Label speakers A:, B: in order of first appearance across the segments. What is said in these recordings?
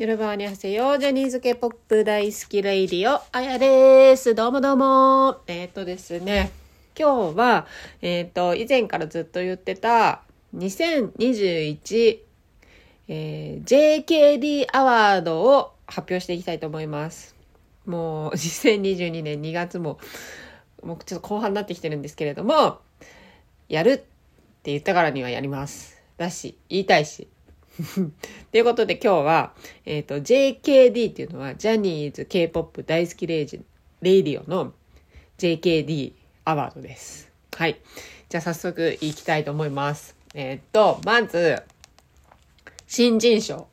A: よろばんにはせよ。ジャニーズ系ポップ大好きレイディオ、あやです。どうもどうも。えっ、とですね、今日は、えっ、と、以前からずっと言ってた、2021、えー JKD アワードを発表していきたいと思います。もう、2022年2月も、もうちょっと後半になってきてるんですけれども、やるって言ったからにはやります。だし、言いたいし。ということで今日は、えっ、と、JKD っていうのは、ジャニーズ K-POP 大好きレイジ、レイディオの JKD アワードです。はい。じゃあ早速いきたいと思います。えっ、と、まず、新人賞。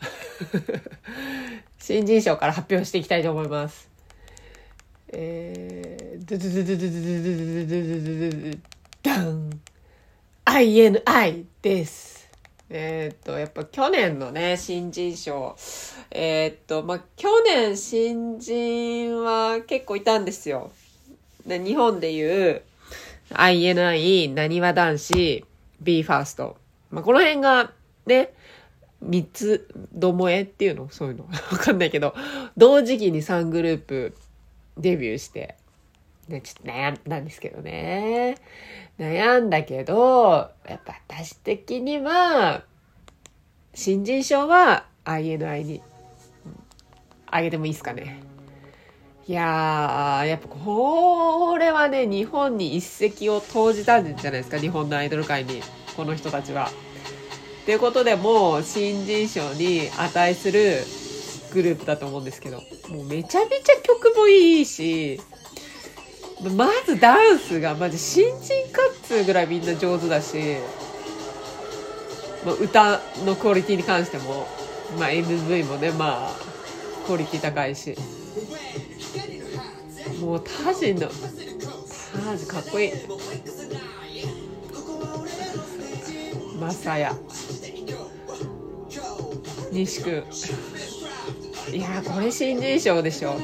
A: 新人賞から発表していきたいと思います。えー、ドゥドゥドゥドゥドゥドゥドゥドゥドゥドゥドゥドゥドゥダン INI です。えーっと、やっぱ去年のね、新人賞。えーっと、まあ、去年新人は結構いたんですよ。で日本でいう INI、なにわ男子、BE:FIRST。まあ、この辺がね、三つどもえっていうの？そういうの？わかんないけど、同時期に3グループデビューして、ね、ちょっと悩んだんですけどね。悩んだけど、やっぱ私的には、新人賞は INI に、あげてもいいですかね。いやー、やっぱこれはね、日本に一石を投じたんじゃないですか、日本のアイドル界に、この人たちは。ということでもう、新人賞に値するグループだと思うんですけど、もうめちゃめちゃ曲もいいし、まずダンスがマジ新人かっつうぐらいみんな上手だし、まあ、歌のクオリティに関しても、まあ、MV もねまあクオリティ高いし。もうタジのタジかっこいい。マサヤ。西くんいやこれ新人賞でしょ。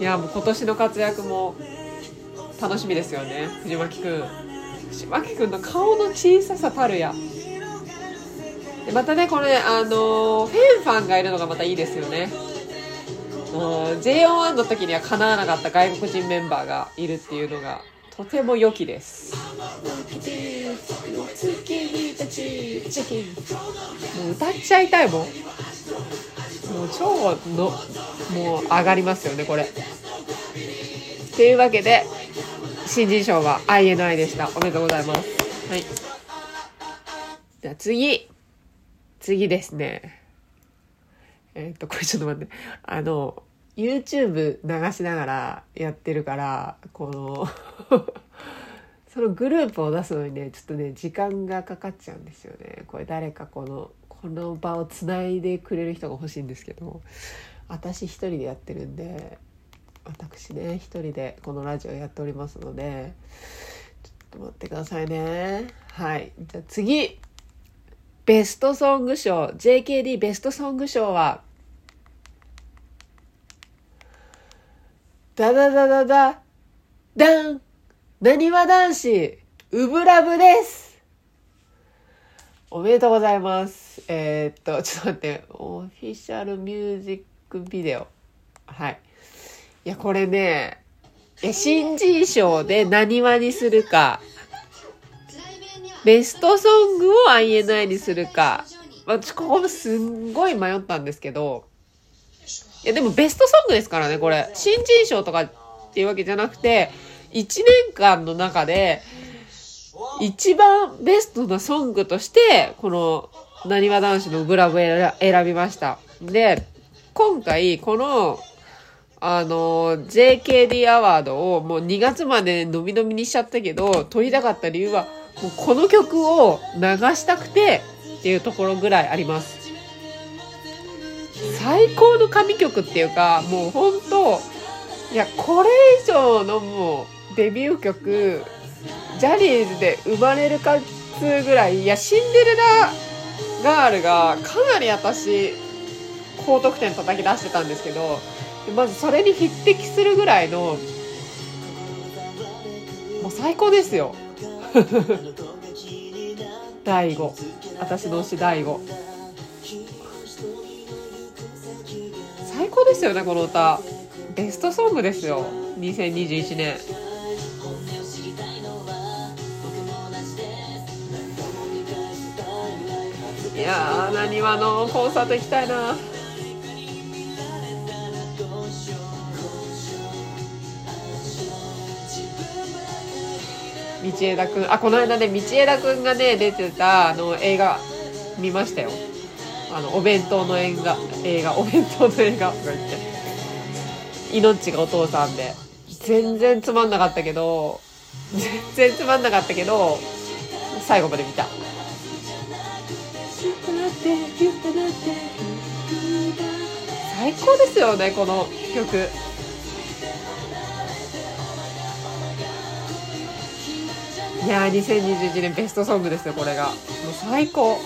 A: いやもう今年の活躍も楽しみですよね。藤巻くん。藤巻くんの顔の小ささたるや。でまたねこれあのーフェンファンがいるのがまたいいですよね。うん JO1 の時にはかなわなかった外国人メンバーがいるっていうのがとても良きです。もう歌っちゃいたいもん。もう超のもう上がりますよねこれ。というわけで新人賞は INI でした。おめでとうございます。はい。じゃあ次次ですね。えっ、とこれちょっと待って。あの YouTube 流しながらやってるからこの そのグループを出すのにねちょっとね時間がかかっちゃうんですよね。これ誰かこのこの場をつないでくれる人が欲しいんですけど私一人でやってるんで私ね一人でこのラジオやっておりますのでちょっと待ってくださいね。はい。じゃあ次。ベストソング賞 JKD ベストソング賞はダダダダダダンなにわ男子ウブラブです。おめでとうございます。えーっとちょっと待ってオフィシャルミュージックビデオ。はい。いやこれねいや新人賞で何話にするか。ベストソングを INI にするか。私ここもすんごい迷ったんですけど。いやでもベストソングですからねこれ。新人賞とかっていうわけじゃなくて1年間の中で一番ベストなソングとしてこのなにわ男子のブラブ選びました。で今回このあの JKD アワードをもう2月まで飲み飲みにしちゃったけど撮りたかった理由はもうこの曲を流したくてっていうところぐらいあります。最高の神曲っていうかもう本当いやこれ以上のもうデビュー曲ジャニーズで生まれるかっつうぐらいいやシンデレラガールがかなり私高得点叩き出してたんですけどまずそれに匹敵するぐらいのもう最高ですよ。大悟私の推し大悟高ですよねこの歌。ベストソングですよ。2021年。いやなにわのコンサート行きたいな。道枝くん。あこの間ね道枝くんがね出てたあの映画見ましたよ。あのお弁当の映画。映画。お弁当の映画。とか言って。命がお父さんで。全然つまんなかったけど全然つまんなかったけど最後まで見た。最高ですよねこの曲いやー2021年ベストソングですよこれが。もう最高。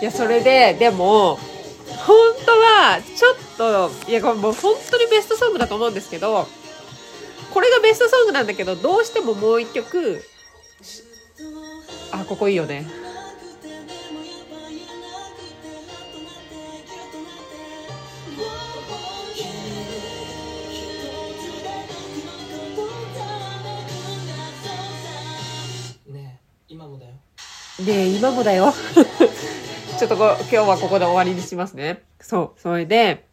A: いやそれででも本当はちょっといやこれもう本当にベストソングだと思うんですけどこれがベストソングなんだけどどうしてももう一曲あここいいよね。で今もだよ。ちょっとこ今日はここで終わりにしますね。そうそれで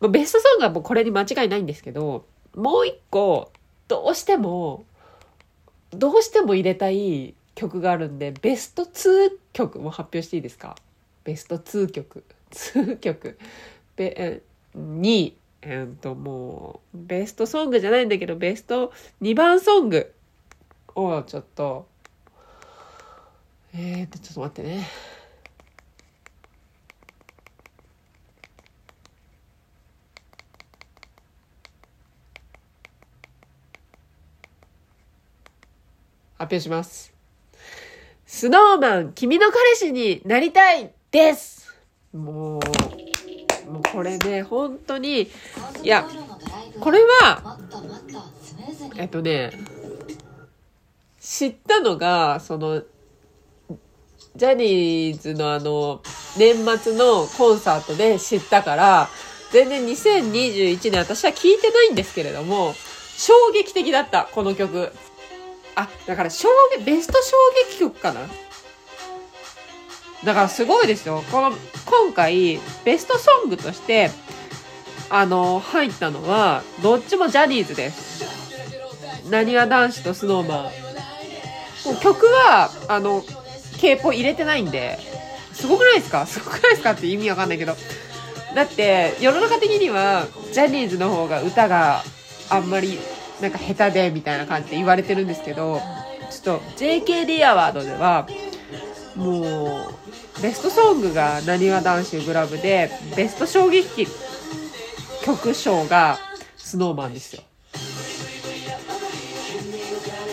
A: もうベストソングはもうこれに間違いないんですけどもう一個どうしてもどうしても入れたい曲があるんでベスト2曲も発表していいですか？ベスト2曲。2曲。べえにえっともうベストソングじゃないんだけどベスト2番ソングをちょっとえーとちょっと待ってね発表します。スノーマン、君の彼氏になりたいですもう、もうこれね、本当に、いや、これは、えっとね、知ったのが、その、ジャニーズのあの、年末のコンサートで知ったから、全然2021年私は聞いてないんですけれども、衝撃的だった、この曲。あ、だから衝撃、ベスト衝撃曲かなだからすごいですよ。この、今回、ベストソングとして、あの、入ったのは、どっちもジャニーズです。なにわ男子とスノーマン。曲は、あの、K ポ入れてないんで、すごくないですか？すごくないですかって意味わかんないけど。だって、世の中的には、ジャニーズの方が歌があんまり、なんか下手で、みたいな感じで言われてるんですけど、ちょっと JKD アワードでは、もう、ベストソングがなにわ男子グラブで、ベスト衝撃曲賞がスノーマンですよ。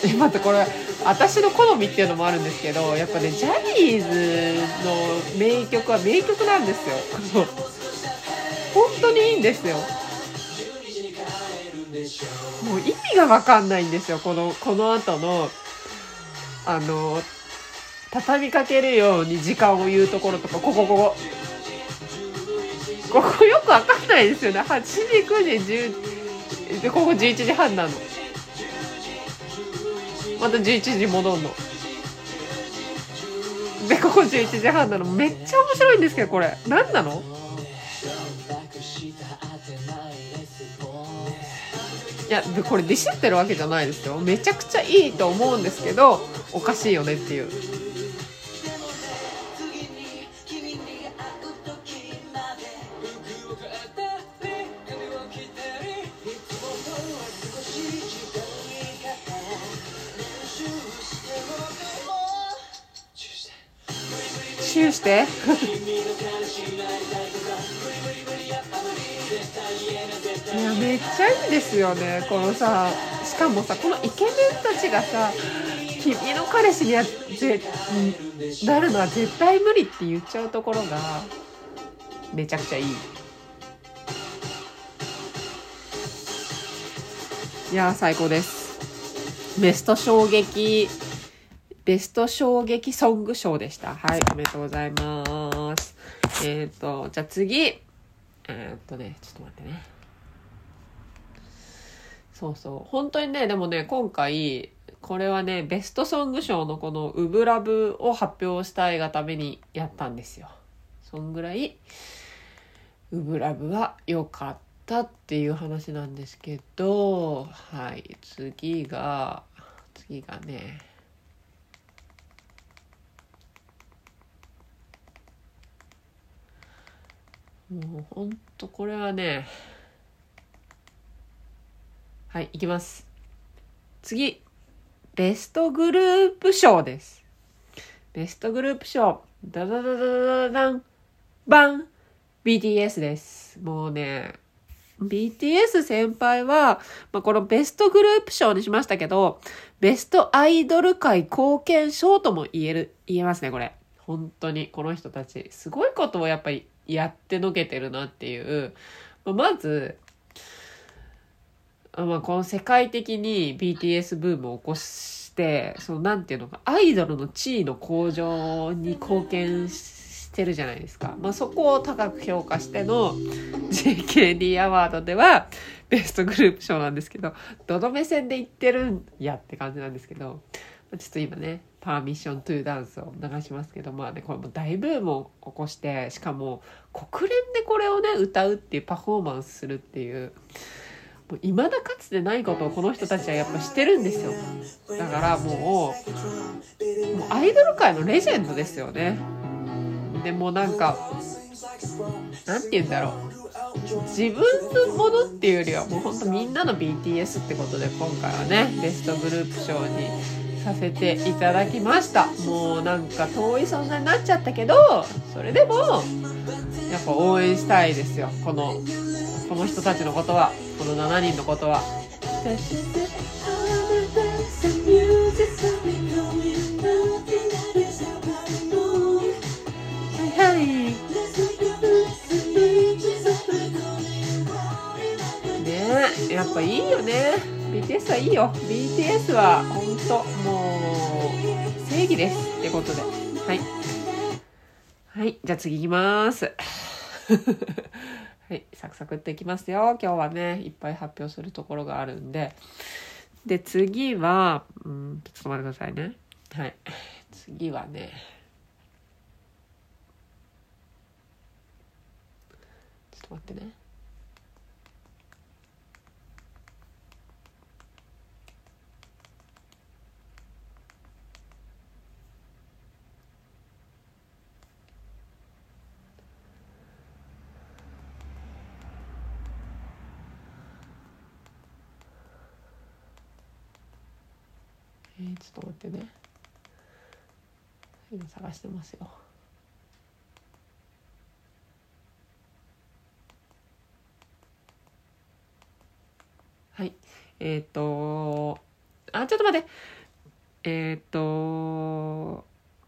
A: え、待って、これ、私の好みっていうのもあるんですけど、やっぱね、ジャニーズの名曲は名曲なんですよ。本当にいいんですよ。もう意味がわかんないんですよ、この、この後の、あの、畳みかけるように時間を言うところとか、ここ、ここ。ここよくわかんないですよね。8時、9時、10、で、ここ11時半なの。また11時戻んの。で、ここ11時半なの。めっちゃ面白いんですけど、これ。何なの？いや、これディスってるわけじゃないですよ。めちゃくちゃいいと思うんですけど、おかしいよねっていう。いやめっちゃいいんですよね。このさしかもさこのイケメンたちがさ「君の彼氏にはぜなるのは絶対無理」って言っちゃうところがめちゃくちゃいい。いや最高です。ベスト衝撃。ベスト衝撃ソング賞でした。はい、おめでとうございます。えっ、と、じゃあ次。えーっとね、ちょっと待ってね。そうそう。本当にね、でもね、今回、これはね、ベストソング賞のこのウブラブを発表したいがためにやったんですよ。そんぐらい、ウブラブは良かったっていう話なんですけど、はい、次が、次がね、もうほんとこれはね、はい、いきます。次、ベストグループ賞です。ベストグループ賞、ダダダダダダダン、バン !BTS です。もうね、BTS 先輩は、まあ、このベストグループ賞にしましたけど、ベストアイドル界貢献賞とも言える、言えますね、これ。本当に、この人たち、すごいことをやっぱりやってのけてるなっていう。まあまず、まあ、この世界的に BTS ブームを起こして、そのなんていうのか、アイドルの地位の向上に貢献してるじゃないですか。まあ、そこを高く評価しての JKD アワードではベストグループ賞なんですけど、どの目線で言ってるんやって感じなんですけど、ちょっと今ね、パーミッショントゥーダンスを流しますけど、まあね、これも大ブームを起こして、しかも国連でこれをね、歌うっていうパフォーマンスするっていう、もう未だかつてないことをこの人たちはやっぱしてるんですよ。だからもう、もうアイドル界のレジェンドですよね。でもなんか、なんて言うんだろう。自分のものっていうよりはもうほんとみんなの BTS ってことで今回はね、ベストグループ賞にさせていただきました。もうなんか遠い存在になっちゃったけど、それでも、やっぱ応援したいですよ。この、この人たちのことは、この7人のことは。ね、やっぱいいよね。BTS はいいよ。BTS は本当正義ですってことで。はい。はい、じゃあ次行きます。はい、サクサクっといきますよ。今日はね、いっぱい発表するところがあるんで。で、次は、うん、ちょっと待ってくださいね。はい。次はね、ちょっと待ってね。えー、ちょっと待ってね。今探してますよ。はい。えっ、とあ、ちょっと待って。えっ、と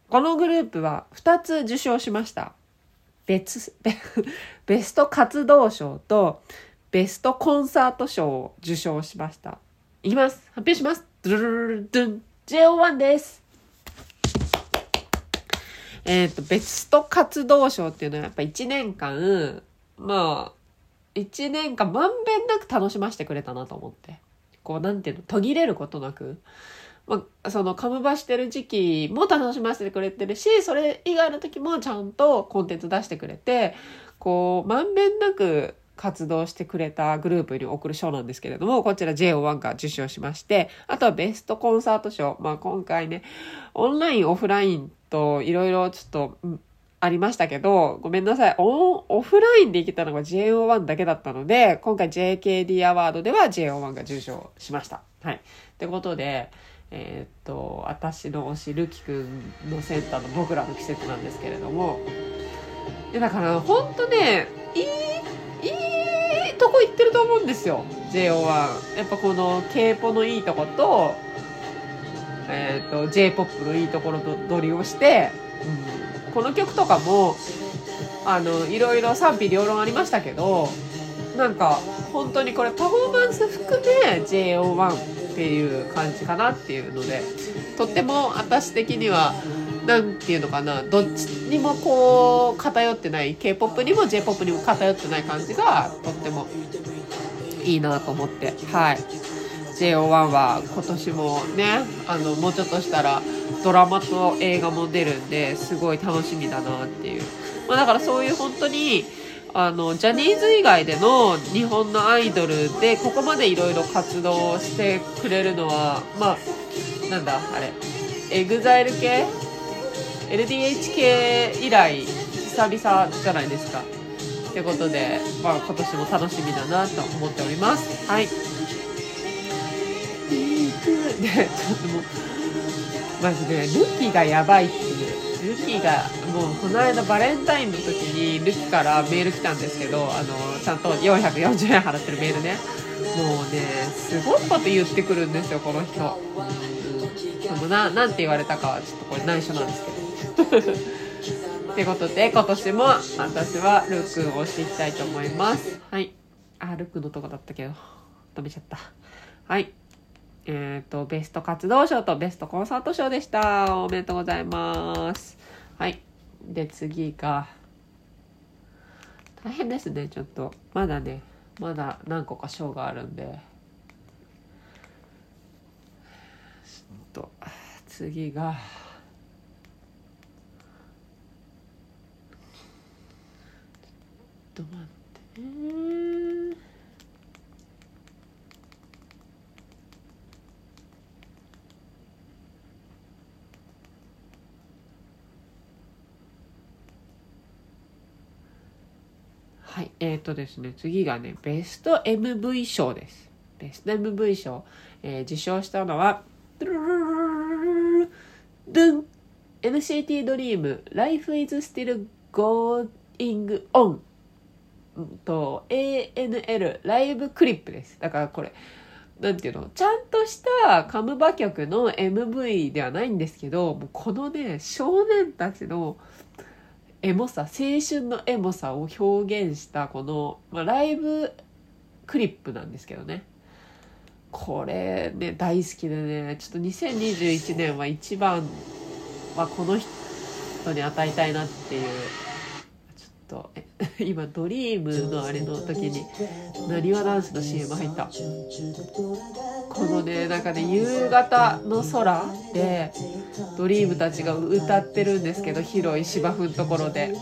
A: このグループは2つ受賞しました。別、ベスト活動賞とベストコンサート賞を受賞しました。いきます。発表します。ドゥルルルドゥン JO1 です。えっ、と、ベスト活動賞っていうのはやっぱ1年間、まあ、1年間まんべんなく楽しませてくれたなと思って。こう、なんていうの、途切れることなく。まあ、その、カムバしてる時期も楽しませてくれてるし、それ以外の時もちゃんとコンテンツ出してくれて、こう、まんべんなく活動してくれたグループに送る賞なんですけれども、こちら JO1 が受賞しまして、あとはベストコンサート賞。まあ今回ね、オンライン、オフラインといろいろちょっと、うんありましたけど、ごめんなさい。オオフラインで行けたのが JO1 だけだったので、今回 JKD アワードでは JO1 が受賞しました。はい。ってことで、えーっと、私の推し、るきくんのセンターの僕らの季節なんですけれども、でだから、ほんとね、いい、ると思うんですよ、JO1。やっぱこの K-PO のいいとこと、えーっと、J-POP のいいところと取りをして、うんこの曲とかも、あの、いろいろ賛否両論ありましたけど、なんか、本当にこれパフォーマンス含め JO1 っていう感じかなっていうのでとっても私的にはなんていうのかなどっちにもこう偏ってない k p o p にも j p o p にも偏ってない感じがとってもいいなと思って。はい。JO1 は今年もねあのもうちょっとしたらドラマと映画も出るんですごい楽しみだなっていう、まあ、だからそういう本当にあのジャニーズ以外での日本のアイドルでここまでいろいろ活動してくれるのはまあなんだあれ。 EXILE 系？LDH 系以来久々じゃないですか。ということで、まあ、今年も楽しみだなと思っております。はい。でちょっともうマジでルキがやばいっていう。ルキがもうこの間バレンタインの時にルキからメール来たんですけどあのちゃんと440円払ってるメールね。もうねすごいこと言ってくるんですよこの人、うん、そのななんて言われたかはちょっとこれ内緒なんですけどってことで今年も私はルックを押していきたいと思いますはいあルックのとこだったけど止めちゃったはいえっ、ー、と、ベスト活動賞とベストコンサート賞でした。おめでとうございます。はい。で、次が、大変ですね、ちょっと。まだね、まだ何個か賞があるんで。ちょっと、次が、ちょっと待ってね。はい。えっ、ー、とですね、次がね、ベスト MV 賞です。ベスト MV 賞。えー、受賞したのは、ドゥルルルルドゥン NCT Dream Life is Still Going On んと ANL ライブクリップです。だからこれ、なんていうの？ちゃんとしたカムバ曲の MV ではないんですけど、もうこのね、少年たちのエモさ青春のエモさを表現したこの、まあ、ライブクリップなんですけどねこれね大好きでねちょっと2021年は一番はこの人に与えたいなっていうと 今ドリームのあれの時になにわダンスの CM 入った。このねなんかね夕方の空でドリームたちが歌ってるんですけど広い芝生のところで。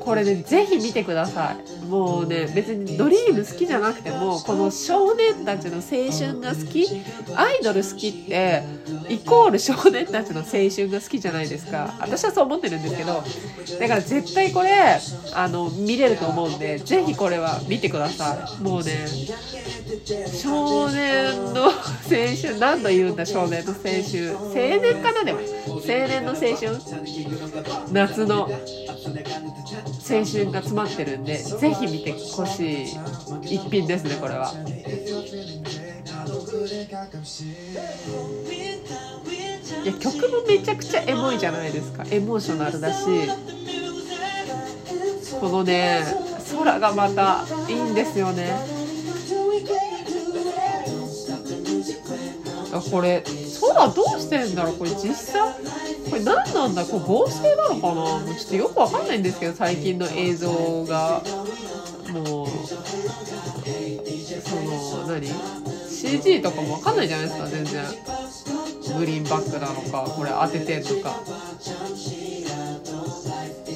A: これねぜひ見てくださいもうね別にドリーム好きじゃなくてもこの少年たちの青春が好きアイドル好きってイコール少年たちの青春が好きじゃないですか。私はそう思ってるんですけどだから絶対これあの見れると思うんでぜひこれは見てください。もうね少年の青春何度言うんだ少年の青春。青年かなでも。青年の青春。夏の。青春が詰まってるんでぜひ見てほしい一品ですねこれは。いや曲もめちゃくちゃエモいじゃないですか。エモーショナルだしこのね空がまたいいんですよね。これ空どうしてんだろう？これ実際？これ何なんだ？これ合成なのかな？ちょっとよくわかんないんですけど最近の映像が。もうその何？CG とかもわかんないじゃないですか全然。グリーンバックなのかこれ当ててとか。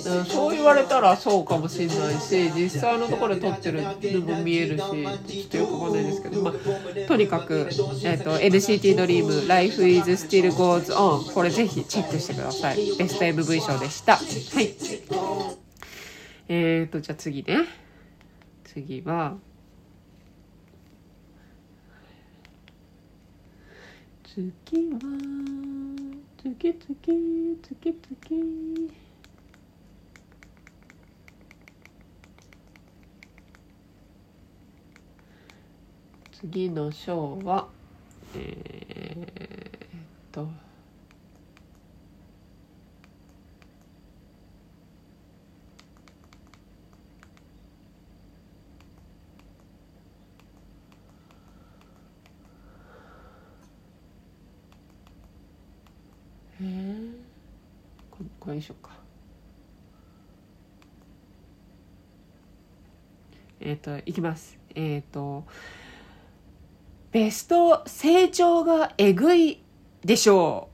A: うん、そう言われたらそうかもしれないし実際のところで撮ってるのも見えるしちょっとよくわかんないですけど、まあ、とにかく、えーと、NCT ドリーム Life is Still Goes On これぜひチェックしてください。ベスト MV 賞でした。はい。えーとじゃあ次ね。次は次は次次次次。次の章はえー、っとえー、これにしようか。えっ、ー、と、いきます。えっ、ー、と、ベスト成長がえぐいでしょ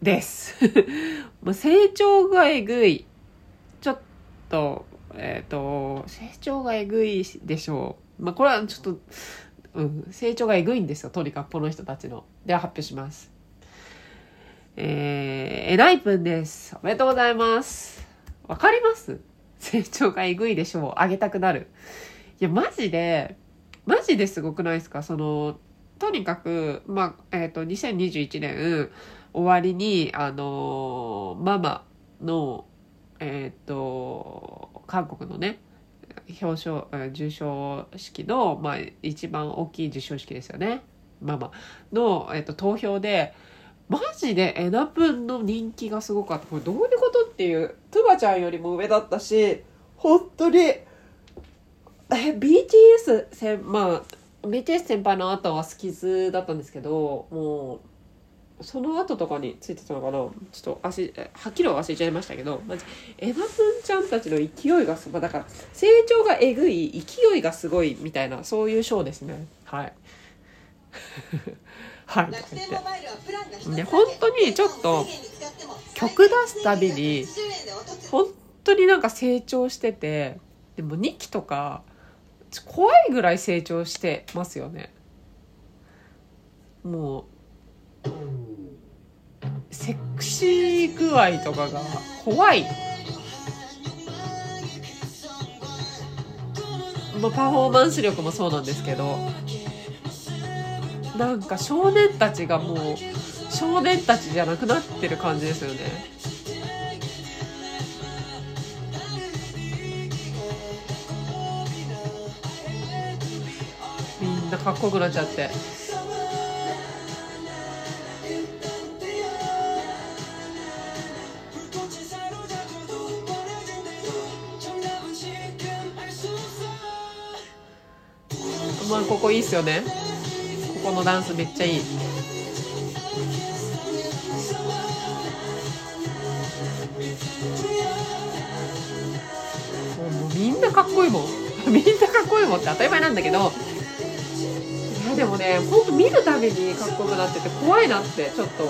A: うです。成長がえぐい。ちょっとえっ、と成長がえぐいでしょう。まあこれはちょっとうん、成長がえぐいんですよ。とにかくこの人たちの。では発表します。えー、えないぷんです。おめでとうございます。わかります？成長がえぐいでしょう。あげたくなる。いやマジでマジですごくないですか？そのとにかくまあえっ、と2021年終わりにあのママのえっ、と韓国のね表彰え授賞式の、まあ、一番大きい授賞式ですよね。ママの、えっと投票でマジでエナプンの人気がすごかった。これどういうことっていうトゥバちゃんよりも上だったし本当にえ BTS せんまあ BTS 先輩の後はスキズだったんですけどもうその後とかについてたのかな？ちょっと足えはっきりは忘れちゃいましたけどマジエナプンちゃんたちの勢いがすまあだから成長がえぐい勢いがすごいみたいなそういうショーですね。はい。はい。で本当にちょっと曲出すたびに本当になんか成長しててでも2期とか怖いぐらい成長してますよね。もうセクシー具合とかが怖い。まあパフォーマンス力もそうなんですけど。なんか少年たちがもう少年たちじゃなくなってる感じですよね。みんなかっこよくなっちゃって。まあここいいっすよね。ここのダンスめっちゃいい。もうもうみんなかっこいいもん。みんなかっこいいもんって当たり前なんだけど。でもねほんと見るたびにかっこよくなってて怖いなってちょっと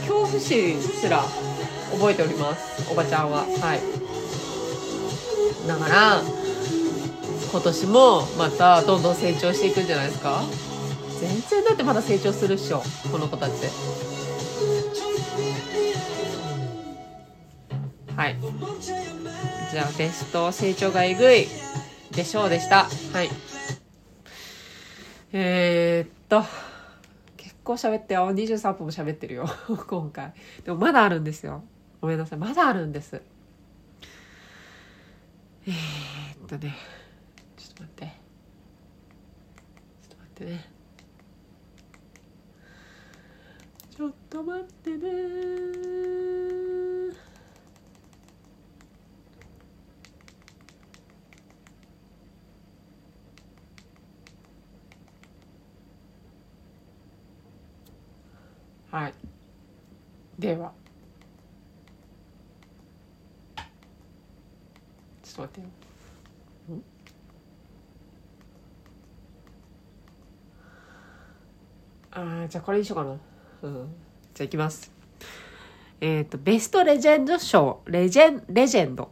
A: 恐怖心すら覚えておりますおばちゃんは。はい。だから今年もまたどんどん成長していくんじゃないですか。全然だってまだ成長するっしょこの子たち。はい。じゃあベスト成長がえぐいでしょうでした。はい。えー、っと結構喋ってよ。23分も喋ってるよ。今回。でもまだあるんですよ。ごめんなさい。まだあるんです。えー、っとね。ちょっと待って。ちょっと待ってね。ちょっと待ってねはいでは。ちょっと待ってよ。あじゃあこれにしようかな。うん。じゃあいきます。えっ、とベストレジェンド賞。レジェンレジェンド。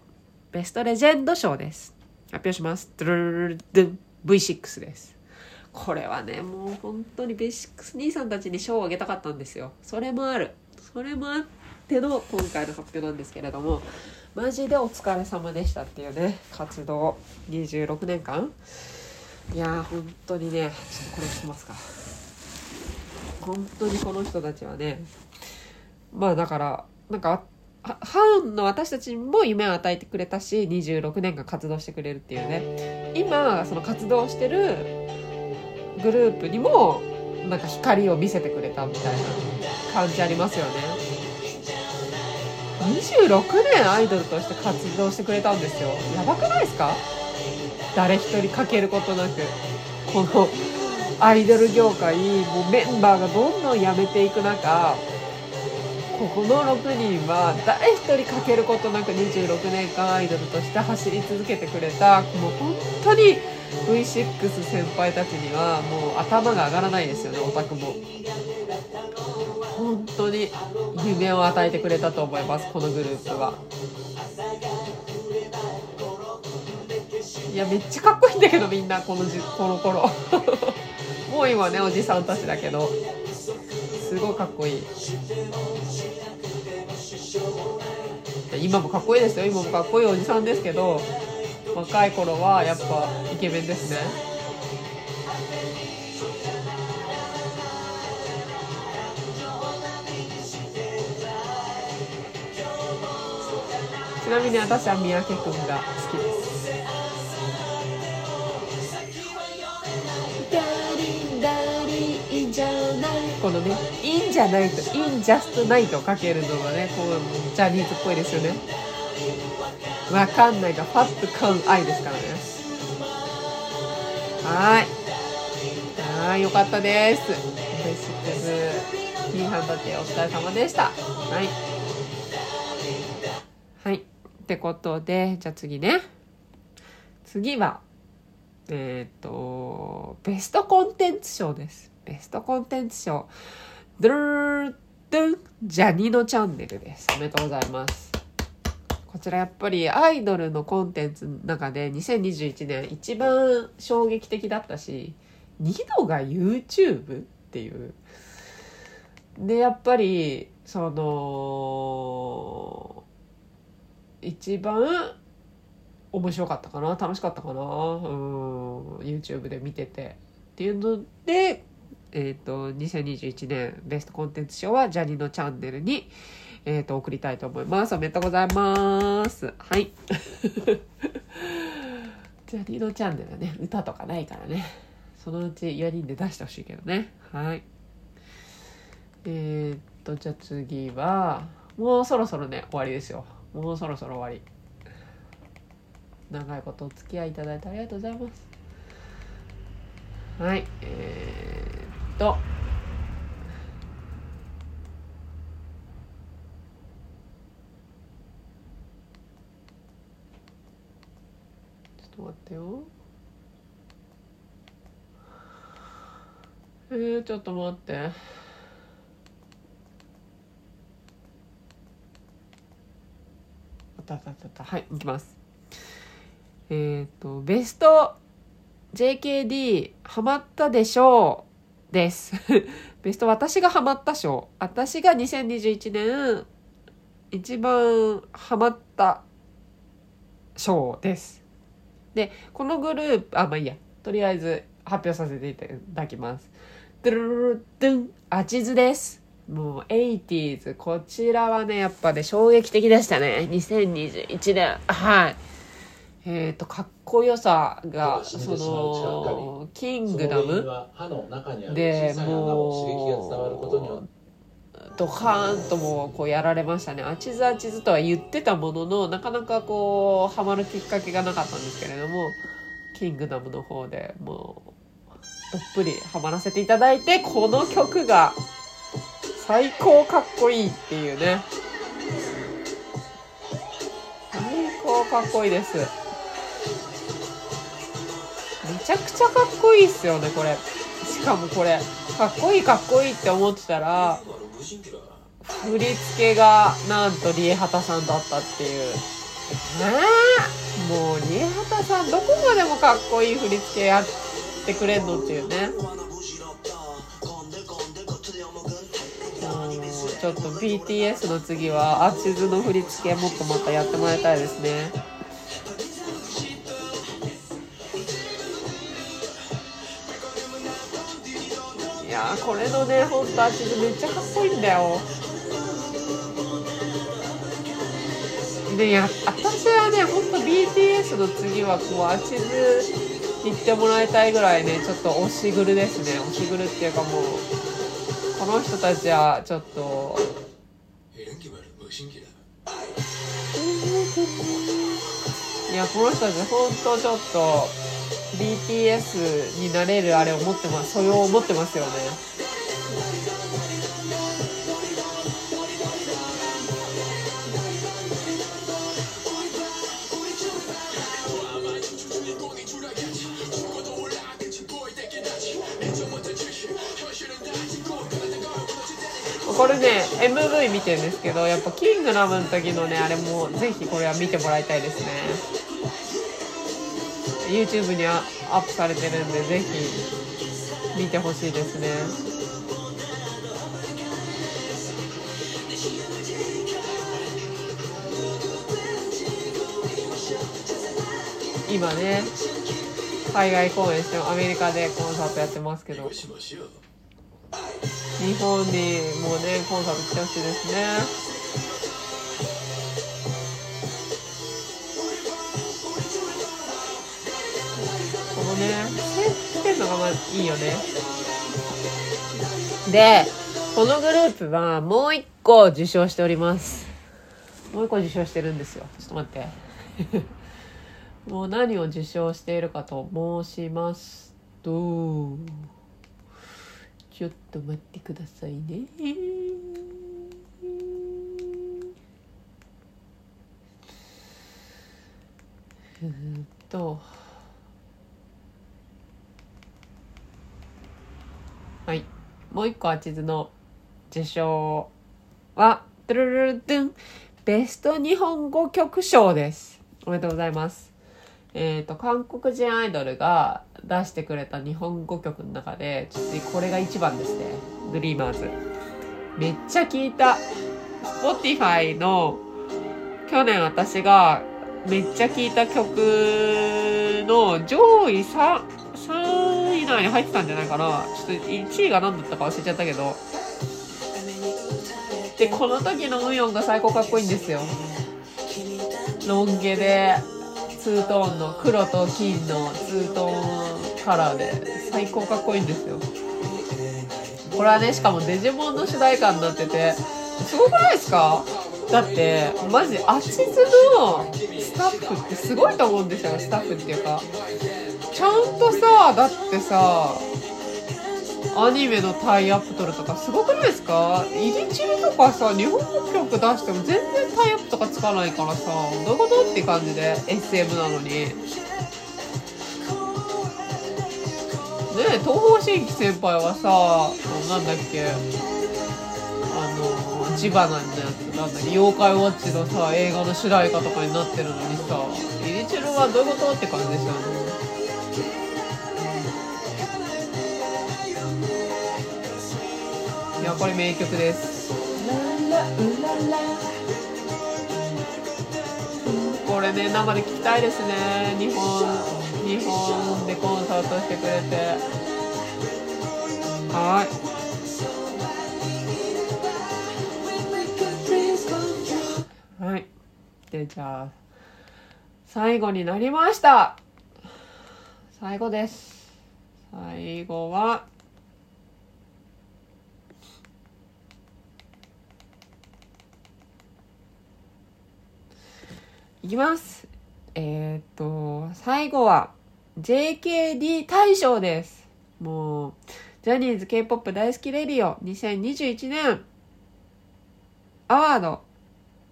A: ベストレジェンド賞です。発表します。ドゥルルルルドゥン V6 ですこれはねもう本当にベーシックス兄さんたちに賞をあげたかったんですよそれもあるそれもあっての今回の発表なんですけれどもマジでお疲れ様でしたっていうね活動。26年間。いやー本当にねちょっとこれ聞きますか。本当にこの人たちはねまあだからなんかはファンの私たちも夢を与えてくれたし26年間活動してくれるっていうね。今その活動してるグループにもなんか光を見せてくれたみたいな感じありますよね。26年アイドルとして活動してくれたんですよ。やばくないですか？誰一人欠けることなく。このアイドル業界もうメンバーがどんどん辞めていく中ここの6人は誰一人欠けることなく26年間アイドルとして走り続けてくれたもう本当に V6 先輩たちにはもう頭が上がらないですよねオタクも。本当に夢を与えてくれたと思いますこのグループは。いやめっちゃかっこいいんだけどみんなこのじこの頃。もう今ねおじさんたちだけど。すごいかっこいい。今もかっこいいですよ。今もかっこいいおじさんですけど。若い頃はやっぱイケメンですね。ちなみに私は三宅君が好きです。このね「いいんじゃない」と「いいんジャストない」とかけるのがねこうジャニーズっぽいですよね。わかんないがファッとカン愛ですからね。はい。はいよかったです。ベーシックス P ハンドテお疲れ様でした。はい。はい。ってことでじゃあ次ね。次はえっ、とベストコンテンツ賞です。ベストコンテンツ賞ドゥルルドゥンジャニのチャンネルですおめでとうございますこちらやっぱりアイドルのコンテンツの中で2021年一番衝撃的だったし2度が YouTube っていう。でやっぱりその一番面白かったかな楽しかったかなうん YouTube で見ててっていうのでえっ、と2021年ベストコンテンツ賞はジャニーのチャンネルにえっ、と送りたいと思います。おめでとうございます。はい。ジャニーのチャンネルはね歌とかないからね。そのうち4人で出してほしいけどね。はい。えっ、とじゃあ次はもうそろそろね終わりですよ。もうそろそろ終わり。長いことお付き合いいただいてありがとうございます。はい。えー、っとちょっと待ってよえー、ちょっと待ってあったあったあったはいいきますえっ、とベスト JKD ハマったでしょうです。ベスト私がハマった賞。私が2021年一番ハマった賞です。で、このグループ、あ、まあいいや。とりあえず発表させていただきます。ドゥルルルドゥン、アチズです。もう 80s。こちらはね、やっぱね、衝撃的でしたね。2021年。はい。えっ、と、かっこよさが、その、キングダムでもうドカーンともこうやられましたね。あちずあちずとは言ってたもののなかなかこうハマるきっかけがなかったんですけれどもキングダムの方でもうどっぷりハマらせていただいてこの曲が最高かっこいいっていうね。最高かっこいいです。めちゃくちゃかっこいいっすよねこれ。しかもこれ。かっこいいかっこいいって思ってたら振り付けがなんとリエハタさんだったっていう。ねえもうリエハタさんどこまでもかっこいい振り付けやってくれんのっていうね。ちょっと BTS の次はアチズの振り付けもっとまたやってもらいたいですね。やーこれのねほんとアチズめっちゃかっこいいんだよ。でや私はねほんと BTS の次はこうアチズ行ってもらいたいぐらいねちょっと推しグルですね。推しグルっていうかもうこの人たちはちょっと。いやこの人たちほんとちょっと。BTS になれるあれを持ってます、素養を持ってますよね。これね MV 見てるんですけどやっぱ「キングダム」の時のねあれもぜひこれは見てもらいたいですね。YouTube にはアップされてるんでぜひ見てほしいですね。今ね海外公演してアメリカでコンサートやってますけど。日本にもうねコンサート来てほしいですねはいいよね。でこのグループはもう一個受賞しております。もう一個受賞してるんですよ。ちょっと待って。もう何を受賞しているかと申しますとちょっと待ってくださいねえーっとはいもう一個あちずの受賞はトゥルルルドゥンベスト日本語曲賞です。おめでとうございます。えっ、と韓国人アイドルが出してくれた日本語曲の中でちょっとこれが一番ですね「ドリーマーズ。めっちゃ聞いた。Spotify の去年私がめっちゃ聴いた曲の上位 3, 内に入ってたんじゃないかな。ちょっと1位が何だったか忘れちゃったけど。でこの時のウヨンが最高かっこいいんですよ。ロン毛でツートーンの黒と金のツートーンカラーで最高かっこいいんですよ。これはねしかもデジモンの主題歌になっててすごくないですか？だってマジ ATEEZ のスタッフってすごいと思うんですよスタッフっていうか。ちゃんとさだってさアニメのタイアップ取るとかすごくないですか？イリチルとかさ日本語曲出しても全然タイアップとかつかないからさどういうこと？って感じで SM なのに。ねえ東方神起先輩はさなんだっけ？あのジバナのやつ。なんだっけ妖怪ウォッチのさ映画の主題歌とかになってるのにさ入りチルはどういうこと？って感じですよね。やこれ名曲です。これね生で聴きたいですね。日本日本でコンサートしてくれて。はい。はい。でじゃあ最後になりました。最後です。最後はいきます。えーっと、最後は JKD 大賞です。もう、ジャニーズ K-POP 大好きレディオ2021年アワード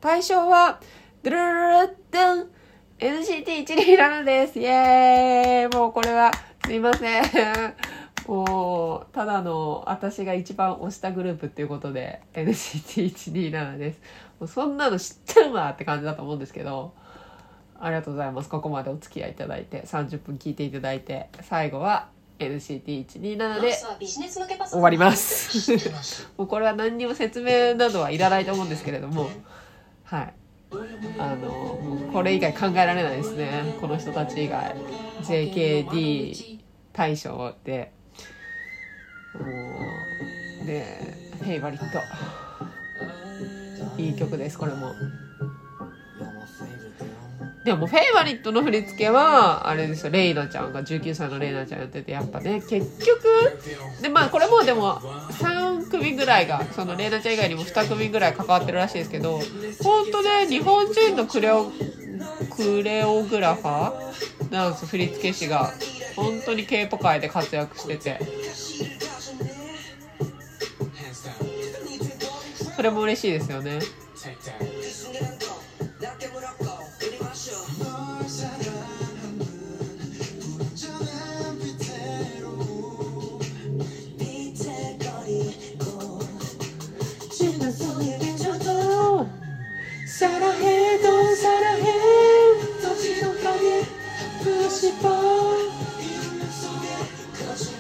A: 大賞は、ドゥルルルルン NCT127 です。イエーイもうこれは、すいません。もう、ただの私が一番推したグループっていうことで NCT127 です。もうそんなの知ってるわって感じだと思うんですけど、ありがとうございます。ここまでお付き合いいただいて、30分聞いていただいて、最後は NCT127 で終わります。もうこれは何にも説明などはいらないと思うんですけれども、はい。あの、もうこれ以外考えられないですね。この人たち以外。JKD 大賞で、もう、で、フェイバリット。いい曲です、これも。でもフェイバリットの振り付けは、あれですよ、レイナちゃんが、19歳のレイナちゃんやってて、やっぱね、結局、で、まあこれもでも、3組ぐらいが、そのレイナちゃん以外にも2組ぐらい関わってるらしいですけど、ほんとね、日本人のクレオ、クレオグラファーダンス振り付け師が、本当に K-POP 界で活躍してて、それも嬉しいですよね。 사랑해도 사랑해 터지는가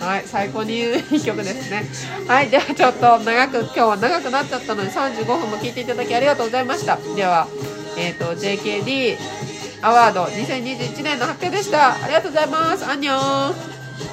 A: はい、最高にいい曲ですね。はい、ではちょっと長く、今日は長くなっちゃったので35分も聴いていただきありがとうございました。では、えっ、ー、と、JKD アワード2021年の発表でした。ありがとうございます。アンニョン。